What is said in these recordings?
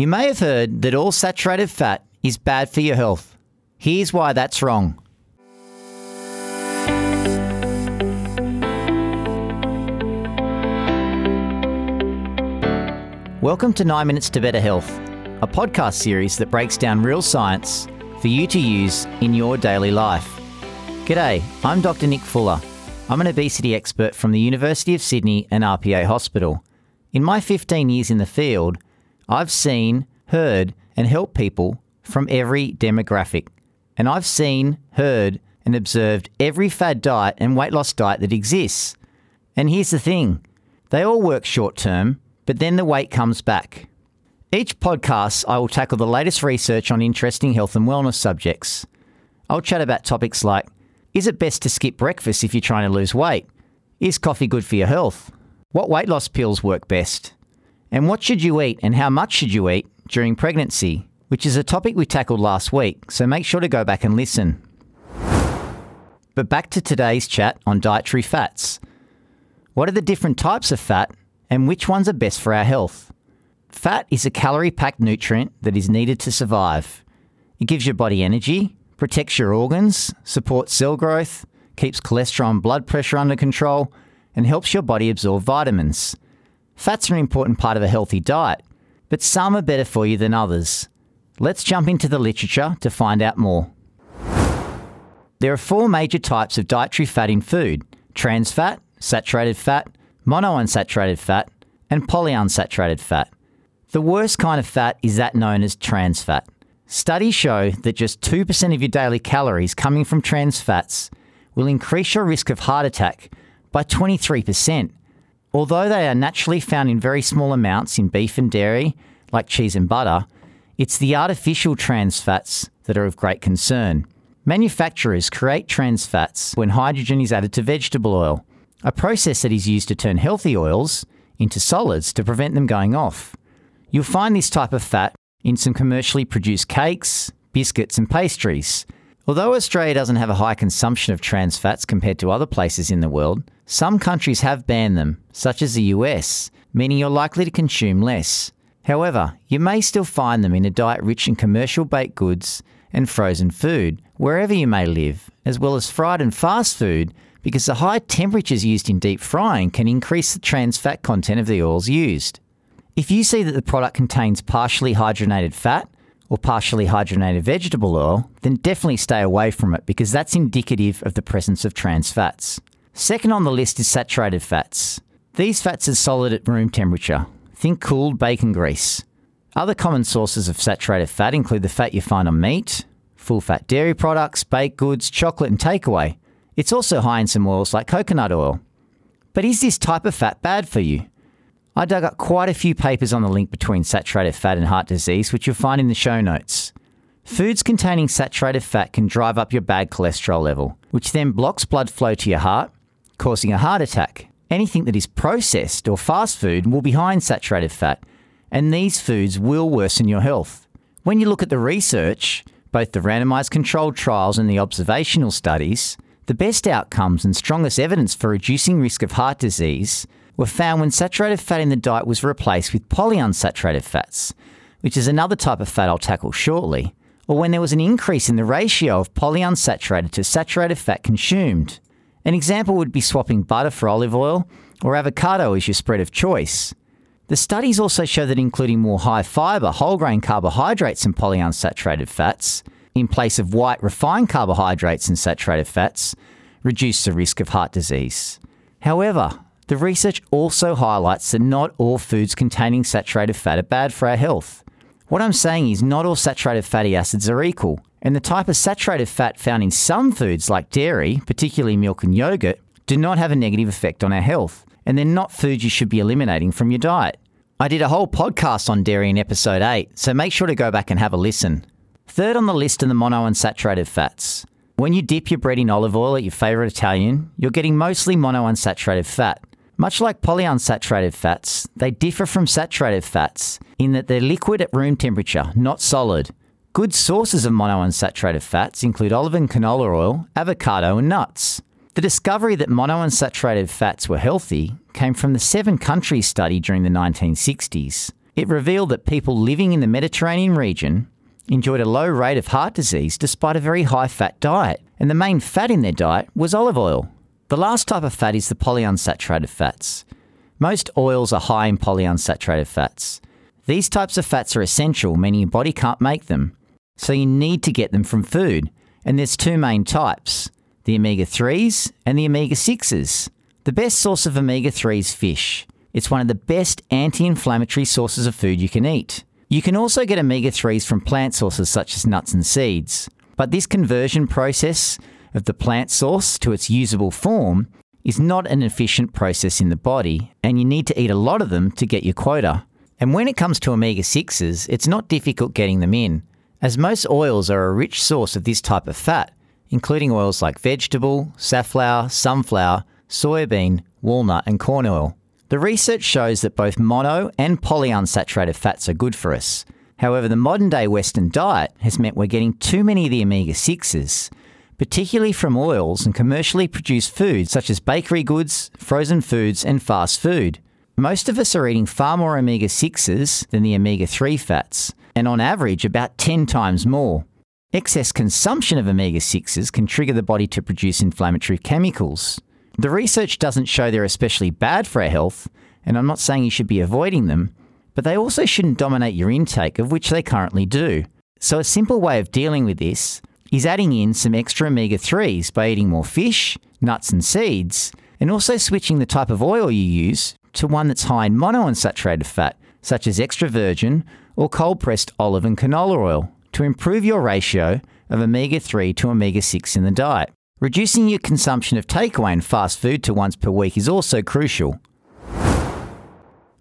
You may have heard that all saturated fat is bad for your health. Here's why that's wrong. Welcome to 9 Minutes to Better Health, a podcast series that breaks down real science for you to use in your daily life. G'day, I'm Dr. Nick Fuller. I'm an obesity expert from the University of Sydney and RPA Hospital. In my 15 years in the field, I've seen, heard, and helped people from every demographic. And I've seen, heard, and observed every fad diet and weight loss diet that exists. And here's the thing they all work short term, but then the weight comes back. Each podcast, I will tackle the latest research on interesting health and wellness subjects. I'll chat about topics like Is it best to skip breakfast if you're trying to lose weight? Is coffee good for your health? What weight loss pills work best? And what should you eat and how much should you eat during pregnancy? Which is a topic we tackled last week, so make sure to go back and listen. But back to today's chat on dietary fats. What are the different types of fat and which ones are best for our health? Fat is a calorie packed nutrient that is needed to survive. It gives your body energy, protects your organs, supports cell growth, keeps cholesterol and blood pressure under control, and helps your body absorb vitamins. Fats are an important part of a healthy diet, but some are better for you than others. Let's jump into the literature to find out more. There are four major types of dietary fat in food trans fat, saturated fat, monounsaturated fat, and polyunsaturated fat. The worst kind of fat is that known as trans fat. Studies show that just 2% of your daily calories coming from trans fats will increase your risk of heart attack by 23%. Although they are naturally found in very small amounts in beef and dairy, like cheese and butter, it's the artificial trans fats that are of great concern. Manufacturers create trans fats when hydrogen is added to vegetable oil, a process that is used to turn healthy oils into solids to prevent them going off. You'll find this type of fat in some commercially produced cakes, biscuits, and pastries. Although Australia doesn't have a high consumption of trans fats compared to other places in the world, some countries have banned them, such as the US, meaning you're likely to consume less. However, you may still find them in a diet rich in commercial baked goods and frozen food, wherever you may live, as well as fried and fast food, because the high temperatures used in deep frying can increase the trans fat content of the oils used. If you see that the product contains partially hydrogenated fat or partially hydrogenated vegetable oil, then definitely stay away from it because that's indicative of the presence of trans fats. Second on the list is saturated fats. These fats are solid at room temperature. Think cooled bacon grease. Other common sources of saturated fat include the fat you find on meat, full fat dairy products, baked goods, chocolate, and takeaway. It's also high in some oils like coconut oil. But is this type of fat bad for you? I dug up quite a few papers on the link between saturated fat and heart disease, which you'll find in the show notes. Foods containing saturated fat can drive up your bad cholesterol level, which then blocks blood flow to your heart, causing a heart attack. Anything that is processed or fast food will be high in saturated fat, and these foods will worsen your health. When you look at the research, both the randomized controlled trials and the observational studies, the best outcomes and strongest evidence for reducing risk of heart disease were found when saturated fat in the diet was replaced with polyunsaturated fats, which is another type of fat I'll tackle shortly, or when there was an increase in the ratio of polyunsaturated to saturated fat consumed. An example would be swapping butter for olive oil or avocado as your spread of choice. The studies also show that including more high fiber, whole grain carbohydrates and polyunsaturated fats in place of white refined carbohydrates and saturated fats reduce the risk of heart disease. However, the research also highlights that not all foods containing saturated fat are bad for our health. What I'm saying is, not all saturated fatty acids are equal, and the type of saturated fat found in some foods like dairy, particularly milk and yogurt, do not have a negative effect on our health, and they're not foods you should be eliminating from your diet. I did a whole podcast on dairy in episode 8, so make sure to go back and have a listen. Third on the list are the monounsaturated fats. When you dip your bread in olive oil at your favourite Italian, you're getting mostly monounsaturated fat. Much like polyunsaturated fats, they differ from saturated fats in that they're liquid at room temperature, not solid. Good sources of monounsaturated fats include olive and canola oil, avocado, and nuts. The discovery that monounsaturated fats were healthy came from the seven countries study during the 1960s. It revealed that people living in the Mediterranean region enjoyed a low rate of heart disease despite a very high fat diet, and the main fat in their diet was olive oil. The last type of fat is the polyunsaturated fats. Most oils are high in polyunsaturated fats. These types of fats are essential, meaning your body can't make them. So you need to get them from food. And there's two main types the omega 3s and the omega 6s. The best source of omega 3 is fish. It's one of the best anti inflammatory sources of food you can eat. You can also get omega 3s from plant sources such as nuts and seeds. But this conversion process of the plant source to its usable form is not an efficient process in the body, and you need to eat a lot of them to get your quota. And when it comes to omega 6s, it's not difficult getting them in, as most oils are a rich source of this type of fat, including oils like vegetable, safflower, sunflower, soybean, walnut, and corn oil. The research shows that both mono and polyunsaturated fats are good for us. However, the modern day Western diet has meant we're getting too many of the omega 6s, particularly from oils and commercially produced foods such as bakery goods, frozen foods, and fast food. Most of us are eating far more omega 6s than the omega 3 fats, and on average, about 10 times more. Excess consumption of omega 6s can trigger the body to produce inflammatory chemicals. The research doesn't show they're especially bad for our health, and I'm not saying you should be avoiding them, but they also shouldn't dominate your intake, of which they currently do. So, a simple way of dealing with this is adding in some extra omega 3s by eating more fish, nuts, and seeds, and also switching the type of oil you use to one that's high in monounsaturated fat, such as extra virgin or cold pressed olive and canola oil, to improve your ratio of omega 3 to omega 6 in the diet. Reducing your consumption of takeaway and fast food to once per week is also crucial.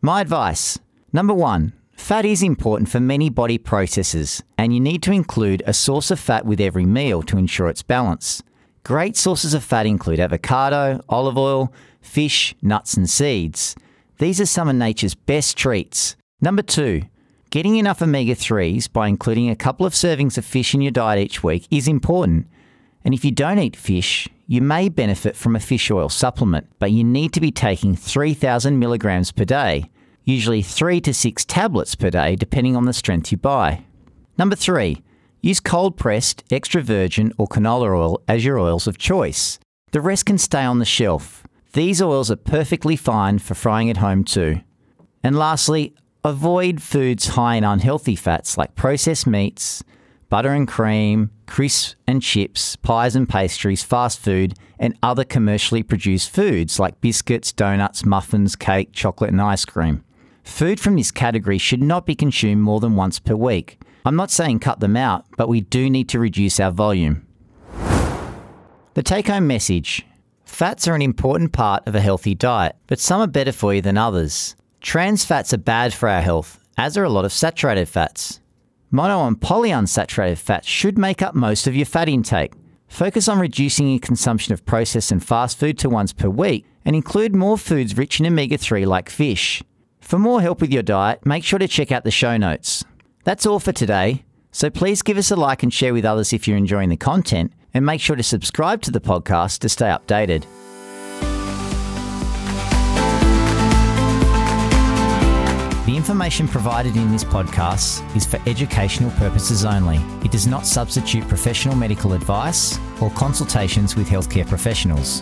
My advice number one, Fat is important for many body processes, and you need to include a source of fat with every meal to ensure its balance. Great sources of fat include avocado, olive oil, fish, nuts, and seeds. These are some of nature's best treats. Number two, getting enough omega 3s by including a couple of servings of fish in your diet each week is important. And if you don't eat fish, you may benefit from a fish oil supplement, but you need to be taking 3,000 milligrams per day usually three to six tablets per day, depending on the strength you buy. Number three, use cold pressed, extra virgin, or canola oil as your oils of choice. The rest can stay on the shelf. These oils are perfectly fine for frying at home too. And lastly, avoid foods high in unhealthy fats like processed meats, butter and cream, crisps and chips, pies and pastries, fast food, and other commercially produced foods like biscuits, donuts, muffins, cake, chocolate, and ice cream. Food from this category should not be consumed more than once per week. I'm not saying cut them out, but we do need to reduce our volume. The take home message Fats are an important part of a healthy diet, but some are better for you than others. Trans fats are bad for our health, as are a lot of saturated fats. Mono and polyunsaturated fats should make up most of your fat intake. Focus on reducing your consumption of processed and fast food to once per week and include more foods rich in omega 3 like fish. For more help with your diet, make sure to check out the show notes. That's all for today, so please give us a like and share with others if you're enjoying the content, and make sure to subscribe to the podcast to stay updated. The information provided in this podcast is for educational purposes only. It does not substitute professional medical advice or consultations with healthcare professionals.